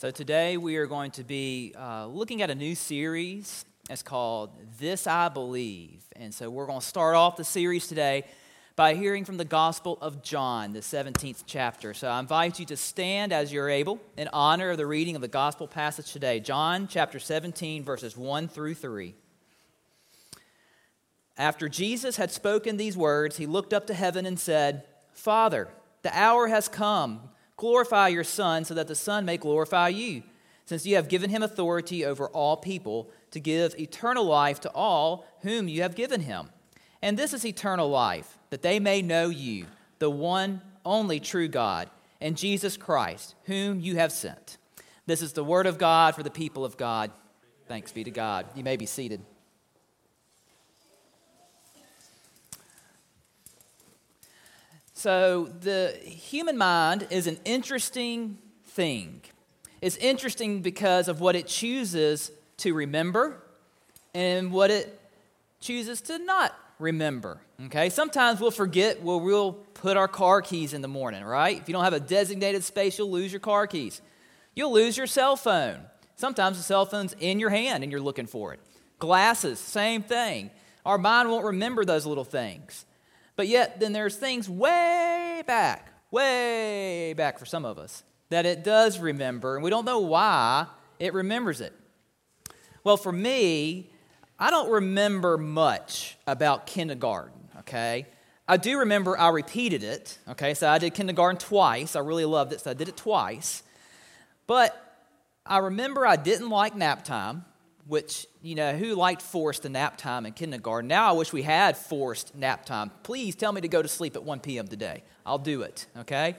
So, today we are going to be uh, looking at a new series. It's called This I Believe. And so, we're going to start off the series today by hearing from the Gospel of John, the 17th chapter. So, I invite you to stand as you're able in honor of the reading of the Gospel passage today. John chapter 17, verses 1 through 3. After Jesus had spoken these words, he looked up to heaven and said, Father, the hour has come. Glorify your Son, so that the Son may glorify you, since you have given him authority over all people to give eternal life to all whom you have given him. And this is eternal life, that they may know you, the one only true God, and Jesus Christ, whom you have sent. This is the word of God for the people of God. Thanks be to God. You may be seated. So, the human mind is an interesting thing. It's interesting because of what it chooses to remember and what it chooses to not remember. Okay? Sometimes we'll forget where we'll put our car keys in the morning, right? If you don't have a designated space, you'll lose your car keys. You'll lose your cell phone. Sometimes the cell phone's in your hand and you're looking for it. Glasses, same thing. Our mind won't remember those little things. But yet, then there's things way back, way back for some of us, that it does remember, and we don't know why it remembers it. Well, for me, I don't remember much about kindergarten, okay? I do remember I repeated it, okay? So I did kindergarten twice. I really loved it, so I did it twice. But I remember I didn't like nap time which, you know, who liked forced nap time in kindergarten? Now I wish we had forced nap time. Please tell me to go to sleep at 1 p.m. today. I'll do it, okay?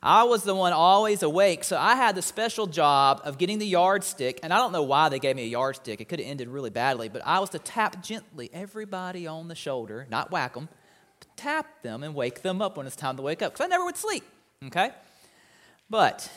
I was the one always awake, so I had the special job of getting the yardstick, and I don't know why they gave me a yardstick. It could have ended really badly, but I was to tap gently everybody on the shoulder, not whack them, tap them and wake them up when it's time to wake up, because I never would sleep, okay? But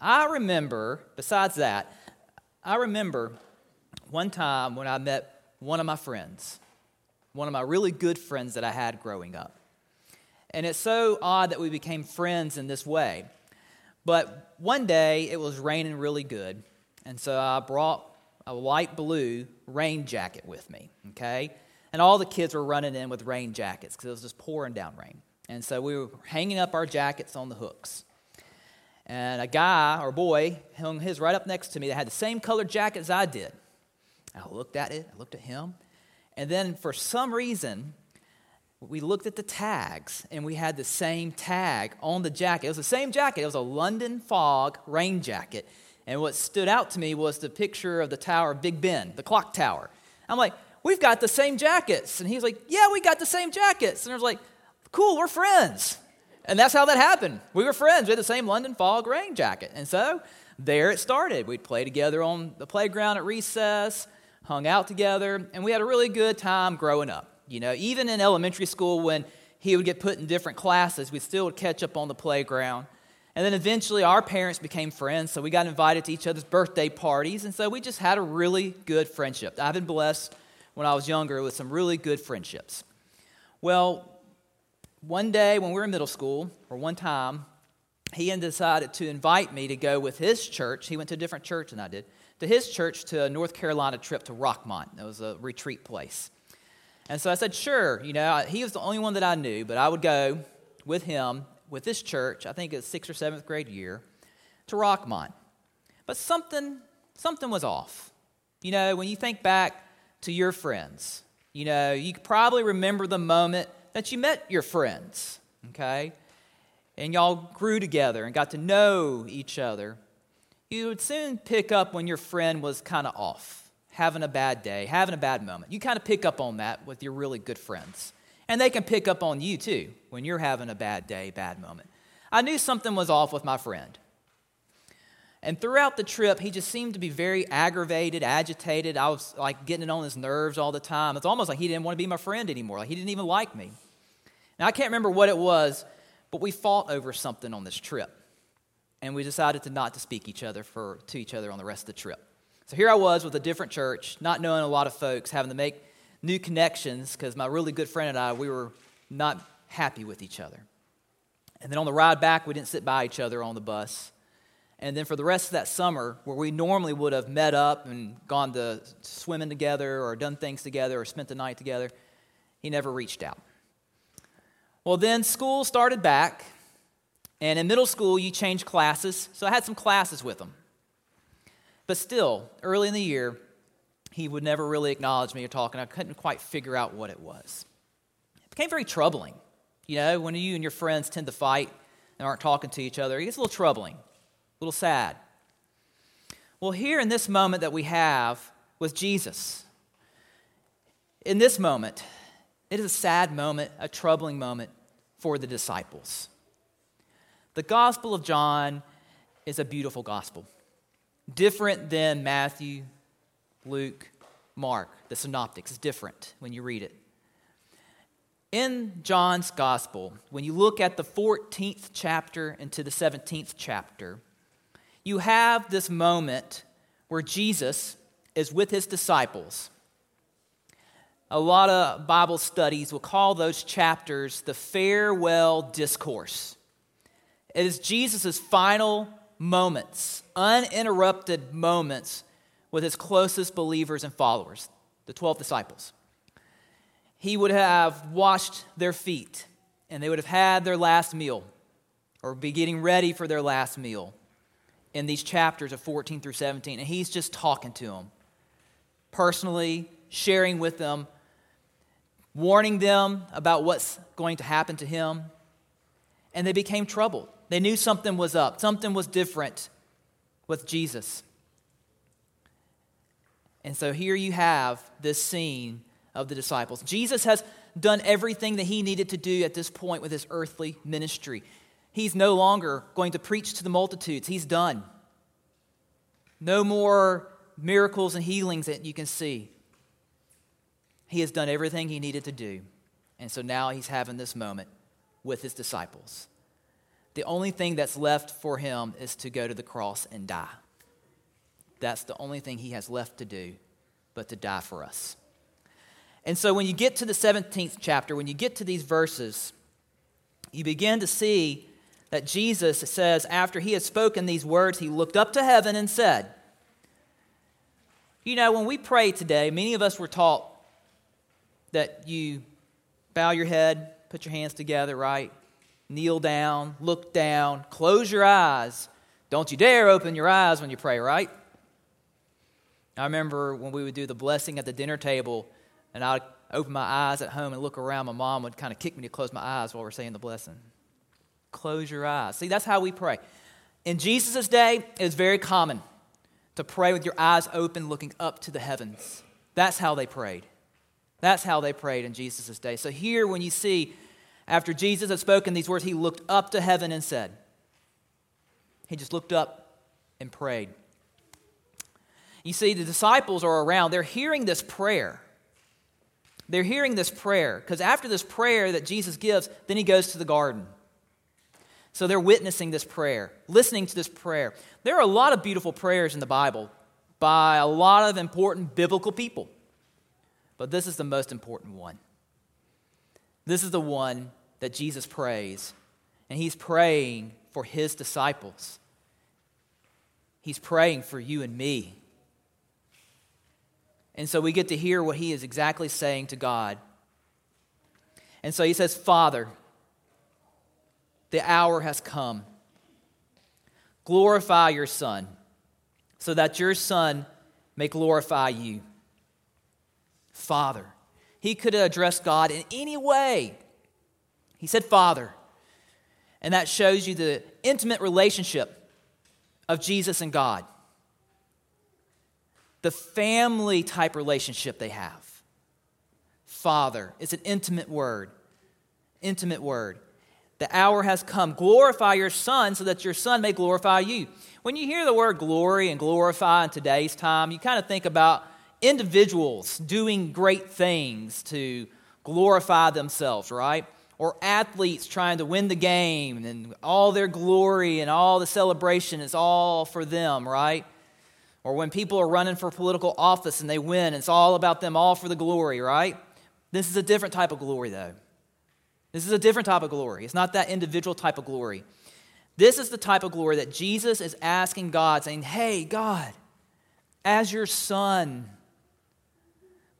I remember, besides that, I remember one time when I met one of my friends, one of my really good friends that I had growing up. And it's so odd that we became friends in this way. But one day it was raining really good, and so I brought a light blue rain jacket with me, okay? And all the kids were running in with rain jackets because it was just pouring down rain. And so we were hanging up our jackets on the hooks. And a guy or boy hung his right up next to me that had the same colored jacket as I did. I looked at it, I looked at him, and then for some reason, we looked at the tags and we had the same tag on the jacket. It was the same jacket, it was a London Fog rain jacket. And what stood out to me was the picture of the tower of Big Ben, the clock tower. I'm like, we've got the same jackets. And he's like, yeah, we got the same jackets. And I was like, cool, we're friends. And that's how that happened. We were friends. We had the same London Fog rain jacket. And so there it started. We'd play together on the playground at recess hung out together, and we had a really good time growing up. You know, even in elementary school, when he would get put in different classes, we still would catch up on the playground. And then eventually our parents became friends, so we got invited to each other's birthday parties, and so we just had a really good friendship. I've been blessed when I was younger with some really good friendships. Well, one day when we were in middle school, or one time, he decided to invite me to go with his church. He went to a different church than I did to his church to a North Carolina trip to Rockmont. It was a retreat place. And so I said, sure. You know, he was the only one that I knew, but I would go with him, with this church, I think it's sixth or seventh grade year, to Rockmont. But something, something was off. You know, when you think back to your friends, you know, you probably remember the moment that you met your friends, okay? And y'all grew together and got to know each other you would soon pick up when your friend was kind of off, having a bad day, having a bad moment. You kind of pick up on that with your really good friends. And they can pick up on you too when you're having a bad day, bad moment. I knew something was off with my friend. And throughout the trip, he just seemed to be very aggravated, agitated. I was like getting it on his nerves all the time. It's almost like he didn't want to be my friend anymore. Like he didn't even like me. Now, I can't remember what it was, but we fought over something on this trip and we decided to not to speak each other for, to each other on the rest of the trip. So here I was with a different church, not knowing a lot of folks, having to make new connections because my really good friend and I, we were not happy with each other. And then on the ride back, we didn't sit by each other on the bus. And then for the rest of that summer, where we normally would have met up and gone to swimming together or done things together or spent the night together, he never reached out. Well, then school started back, and in middle school, you changed classes, so I had some classes with him. But still, early in the year, he would never really acknowledge me or talk, and I couldn't quite figure out what it was. It became very troubling. You know, when you and your friends tend to fight and aren't talking to each other, it gets a little troubling, a little sad. Well, here in this moment that we have with Jesus, in this moment, it is a sad moment, a troubling moment for the disciples. The Gospel of John is a beautiful gospel, different than Matthew, Luke, Mark. The synoptics is different when you read it. In John's Gospel, when you look at the 14th chapter into the 17th chapter, you have this moment where Jesus is with his disciples a lot of Bible studies will call those chapters the farewell discourse. It is Jesus' final moments, uninterrupted moments with his closest believers and followers, the 12 disciples. He would have washed their feet, and they would have had their last meal, or be getting ready for their last meal in these chapters of 14 through 17. And he's just talking to them, personally sharing with them warning them about what's going to happen to him. And they became troubled. They knew something was up, something was different with Jesus. And so here you have this scene of the disciples. Jesus has done everything that he needed to do at this point with his earthly ministry. He's no longer going to preach to the multitudes, he's done. No more miracles and healings that you can see. He has done everything he needed to do. And so now he's having this moment with his disciples. The only thing that's left for him is to go to the cross and die. That's the only thing he has left to do, but to die for us. And so when you get to the 17th chapter, when you get to these verses, you begin to see that Jesus says, after he had spoken these words, he looked up to heaven and said, You know, when we pray today, many of us were taught that you bow your head, put your hands together, right? Kneel down, look down, close your eyes. Don't you dare open your eyes when you pray, right? I remember when we would do the blessing at the dinner table, and I'd open my eyes at home and look around. My mom would kind of kick me to close my eyes while we're saying the blessing. Close your eyes. See, that's how we pray. In Jesus' day, it was very common to pray with your eyes open, looking up to the heavens. That's how they prayed. That's how they prayed in Jesus' day. So here, when you see, after Jesus had spoken these words, he looked up to heaven and said, He just looked up and prayed. You see, the disciples are around, they're hearing this prayer. They're hearing this prayer because after this prayer that Jesus gives, then he goes to the garden. So they're witnessing this prayer, listening to this prayer. There are a lot of beautiful prayers in the Bible by a lot of important biblical people. But this is the most important one. This is the one that Jesus prays, and he's praying for his disciples. He's praying for you and me. And so we get to hear what he is exactly saying to God. And so he says, Father, the hour has come. Glorify your Son, so that your Son may glorify you. Father. He could have addressed God in any way. He said, Father. And that shows you the intimate relationship of Jesus and God. The family type relationship they have. Father. It's an intimate word. Intimate word. The hour has come. Glorify your Son so that your Son may glorify you. When you hear the word glory and glorify in today's time, you kind of think about individuals doing great things to glorify themselves, right? Or athletes trying to win the game and all their glory and all the celebration is all for them, right? Or when people are running for political office and they win, it's all about them, all for the glory, right? This is a different type of glory, though. This is a different type of glory. It's not that individual type of glory. This is the type of glory that Jesus is asking God, saying, Hey, God, as your son,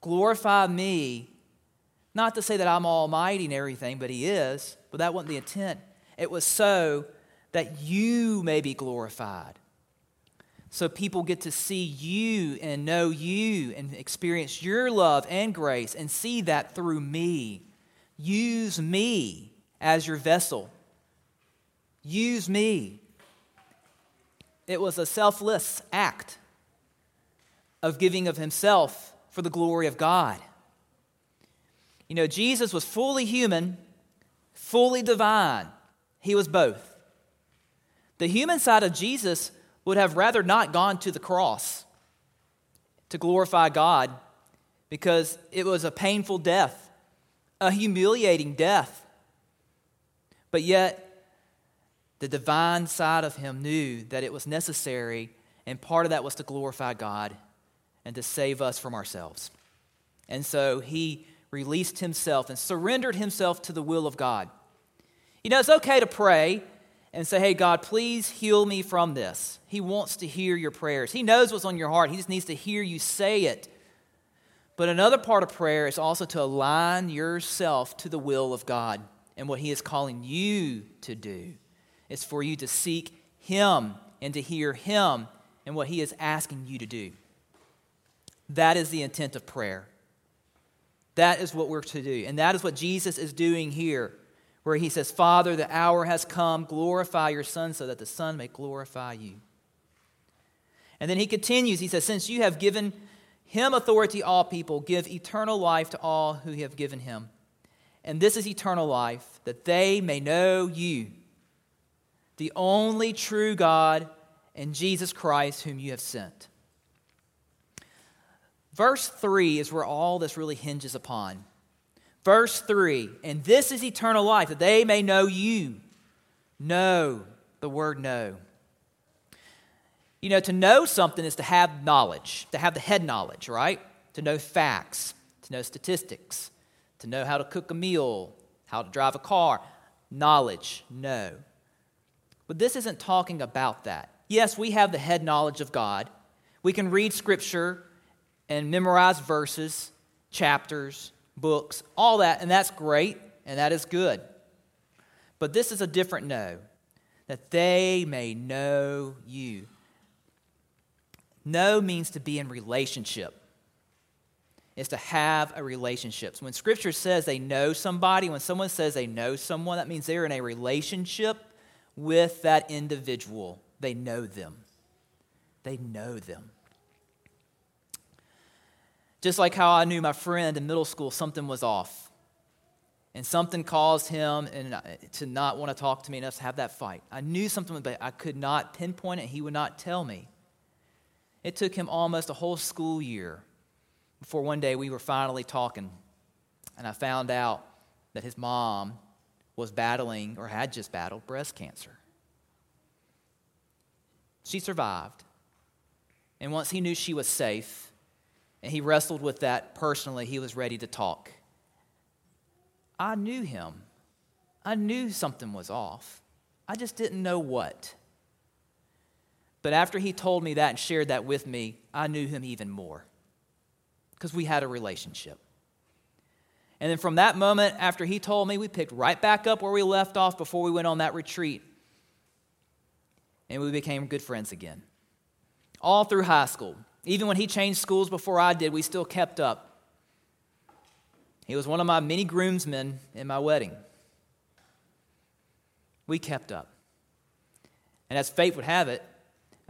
glorify me. Not to say that I'm almighty and everything, but he is, but that wasn't the intent. It was so that you may be glorified. So people get to see you and know you and experience your love and grace and see that through me. Use me as your vessel. Use me. It was a selfless act of giving of himself for the glory of God. You know, Jesus was fully human, fully divine. He was both. The human side of Jesus would have rather not gone to the cross to glorify God because it was a painful death, a humiliating death. But yet, the divine side of him knew that it was necessary, and part of that was to glorify God and to save us from ourselves. And so he released himself and surrendered himself to the will of God. You know, it's okay to pray and say, Hey, God, please heal me from this. He wants to hear your prayers. He knows what's on your heart, He just needs to hear you say it. But another part of prayer is also to align yourself to the will of God and what He is calling you to do. It's for you to seek Him and to hear Him and what He is asking you to do. That is the intent of prayer. That is what we're to do. And that is what Jesus is doing here where he says, Father, the hour has come, glorify your Son so that the Son may glorify you. And then he continues, he says, Since you have given him authority, all people, give eternal life to all who have given him. And this is eternal life, that they may know you, the only true God, and Jesus Christ, whom you have sent. Verse 3 is where all this really hinges upon. Verse 3 And this is eternal life, that they may know you. Know, the word know. You know, to know something is to have knowledge, to have the head knowledge, right? To know facts, to know statistics, to know how to cook a meal, how to drive a car. Knowledge, know. But this isn't talking about that. Yes, we have the head knowledge of God. We can read scripture and memorize verses, chapters, books, all that, and that's great and that is good. But this is a different know that they may know you. Know means to be in relationship. Is to have a relationship. So when scripture says they know somebody, when someone says they know someone, that means they're in a relationship with that individual. They know them. They know them. Just like how I knew my friend in middle school, something was off. And something caused him and uh, to not want to talk to me enough to have that fight. I knew something, but I could not pinpoint it. He would not tell me. It took him almost a whole school year before one day we were finally talking. And I found out that his mom was battling, or had just battled, breast cancer. She survived. And once he knew she was safe, and he wrestled with that personally. He was ready to talk. I knew him. I knew something was off. I just didn't know what. But after he told me that and shared that with me, I knew him even more because we had a relationship. And then from that moment, after he told me, we picked right back up where we left off before we went on that retreat. And we became good friends again. All through high school. Even when he changed schools before I did, we still kept up. He was one of my many groomsmen in my wedding. We kept up. And as fate would have it,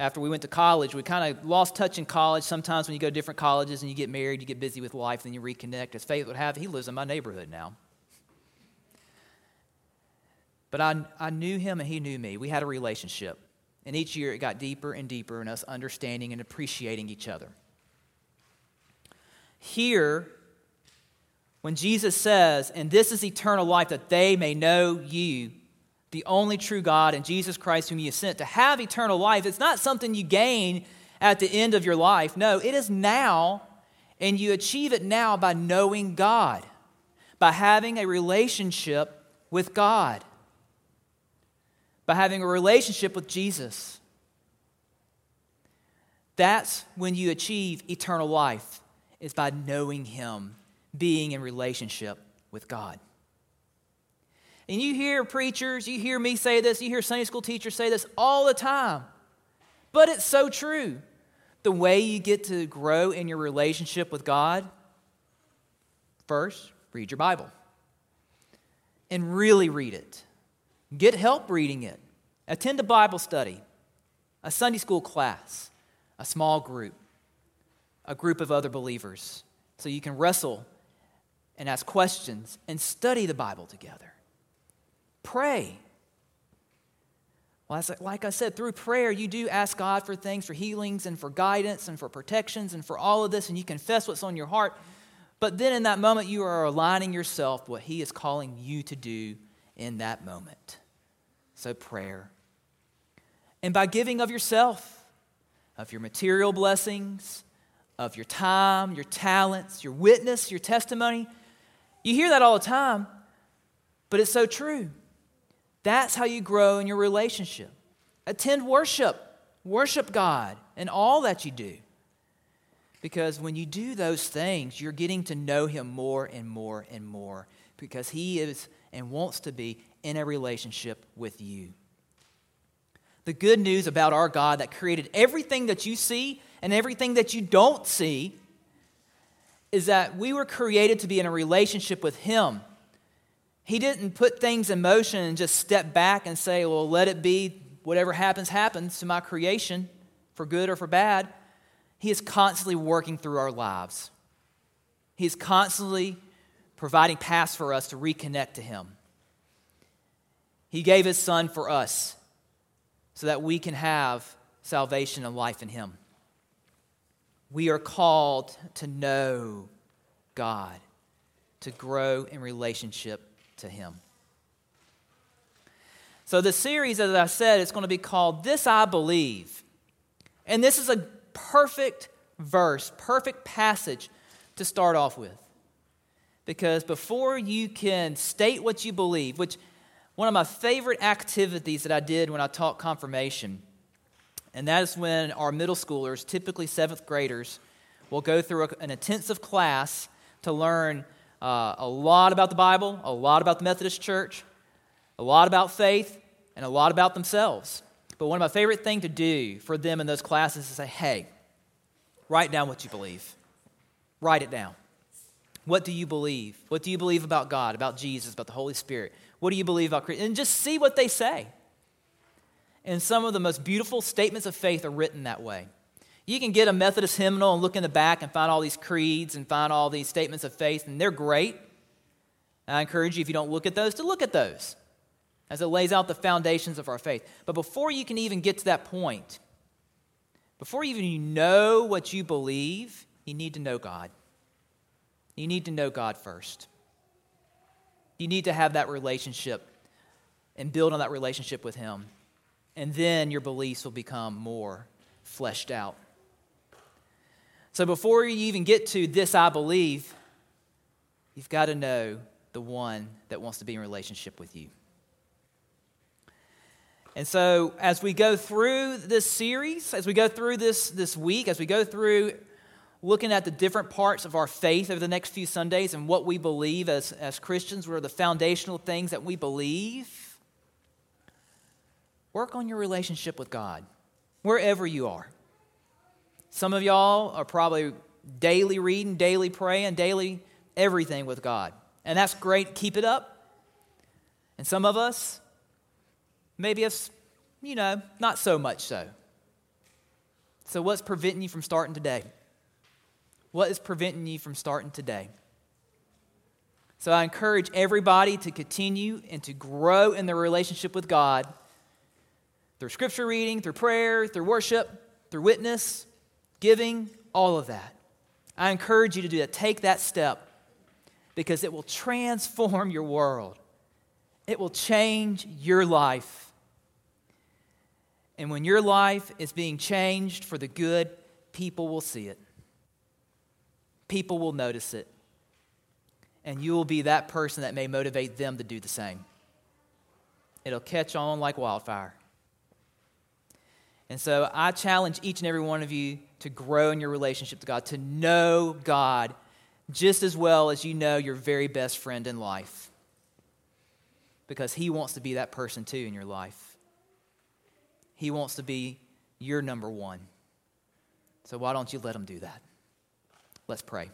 after we went to college, we kind of lost touch in college. Sometimes when you go to different colleges and you get married, you get busy with life, then you reconnect. As fate would have it, he lives in my neighborhood now. But I, I knew him and he knew me. We had a relationship. And each year it got deeper and deeper in us understanding and appreciating each other. Here, when Jesus says, And this is eternal life, that they may know you, the only true God, and Jesus Christ, whom you sent, to have eternal life, it's not something you gain at the end of your life. No, it is now, and you achieve it now by knowing God, by having a relationship with God. By having a relationship with Jesus. That's when you achieve eternal life, is by knowing Him, being in relationship with God. And you hear preachers, you hear me say this, you hear Sunday school teachers say this all the time. But it's so true. The way you get to grow in your relationship with God, first, read your Bible. And really read it. Get help reading it. Attend a Bible study, a Sunday school class, a small group, a group of other believers, so you can wrestle and ask questions and study the Bible together. Pray. Well, like I said, through prayer, you do ask God for things, for healings and for guidance and for protections and for all of this, and you confess what's on your heart. But then in that moment, you are aligning yourself what He is calling you to do in that moment. So, prayer. And by giving of yourself, of your material blessings, of your time, your talents, your witness, your testimony, you hear that all the time, but it's so true. That's how you grow in your relationship. Attend worship, worship God in all that you do. Because when you do those things, you're getting to know Him more and more and more because He is and wants to be in a relationship with you. The good news about our God that created everything that you see and everything that you don't see is that we were created to be in a relationship with Him. He didn't put things in motion and just step back and say, well, let it be, whatever happens, happens to my creation, for good or for bad. He is constantly working through our lives. He is constantly providing paths for us to reconnect to Him. He gave His Son for us so that we can have salvation and life in Him. We are called to know God, to grow in relationship to Him. So, the series, as I said, is going to be called This I Believe. And this is a perfect verse, perfect passage to start off with. Because before you can state what you believe, which one of my favorite activities that I did when I taught confirmation, and that is when our middle schoolers, typically seventh graders, will go through a, an intensive class to learn uh, a lot about the Bible, a lot about the Methodist Church, a lot about faith, and a lot about themselves. But one of my favorite things to do for them in those classes is say, hey, write down what you believe. Write it down. What do you believe? What do you believe about God, about Jesus, about the Holy Spirit? What do you believe about Christ? And just see what they say. And some of the most beautiful statements of faith are written that way. You can get a Methodist hymnal and look in the back and find all these creeds and find all these statements of faith, and they're great. I encourage you, if you don't look at those, to look at those as it lays out the foundations of our faith. But before you can even get to that point, before even you know what you believe, you need to know God. You need to know God first. You need to have that relationship and build on that relationship with Him. And then your beliefs will become more fleshed out. So before you even get to this, I believe, you've got to know the one that wants to be in relationship with you. And so, as we go through this series, as we go through this, this week, as we go through looking at the different parts of our faith over the next few Sundays and what we believe as, as Christians, what are the foundational things that we believe, work on your relationship with God, wherever you are. Some of y'all are probably daily reading, daily praying, daily everything with God. And that's great. Keep it up. And some of us, maybe it's, you know, not so much so. So, what's preventing you from starting today? What is preventing you from starting today? So, I encourage everybody to continue and to grow in their relationship with God through scripture reading, through prayer, through worship, through witness, giving, all of that. I encourage you to do that. Take that step because it will transform your world, it will change your life. And when your life is being changed for the good, people will see it. People will notice it. And you will be that person that may motivate them to do the same. it'll catch on like wildfire. And so I challenge each and every one of you to grow in your relationship to God, to know God just as well as you know your very best friend in life. Because He wants to be that person too in your life. He wants to be your number one. So why don't you let Him do that? Let's pray.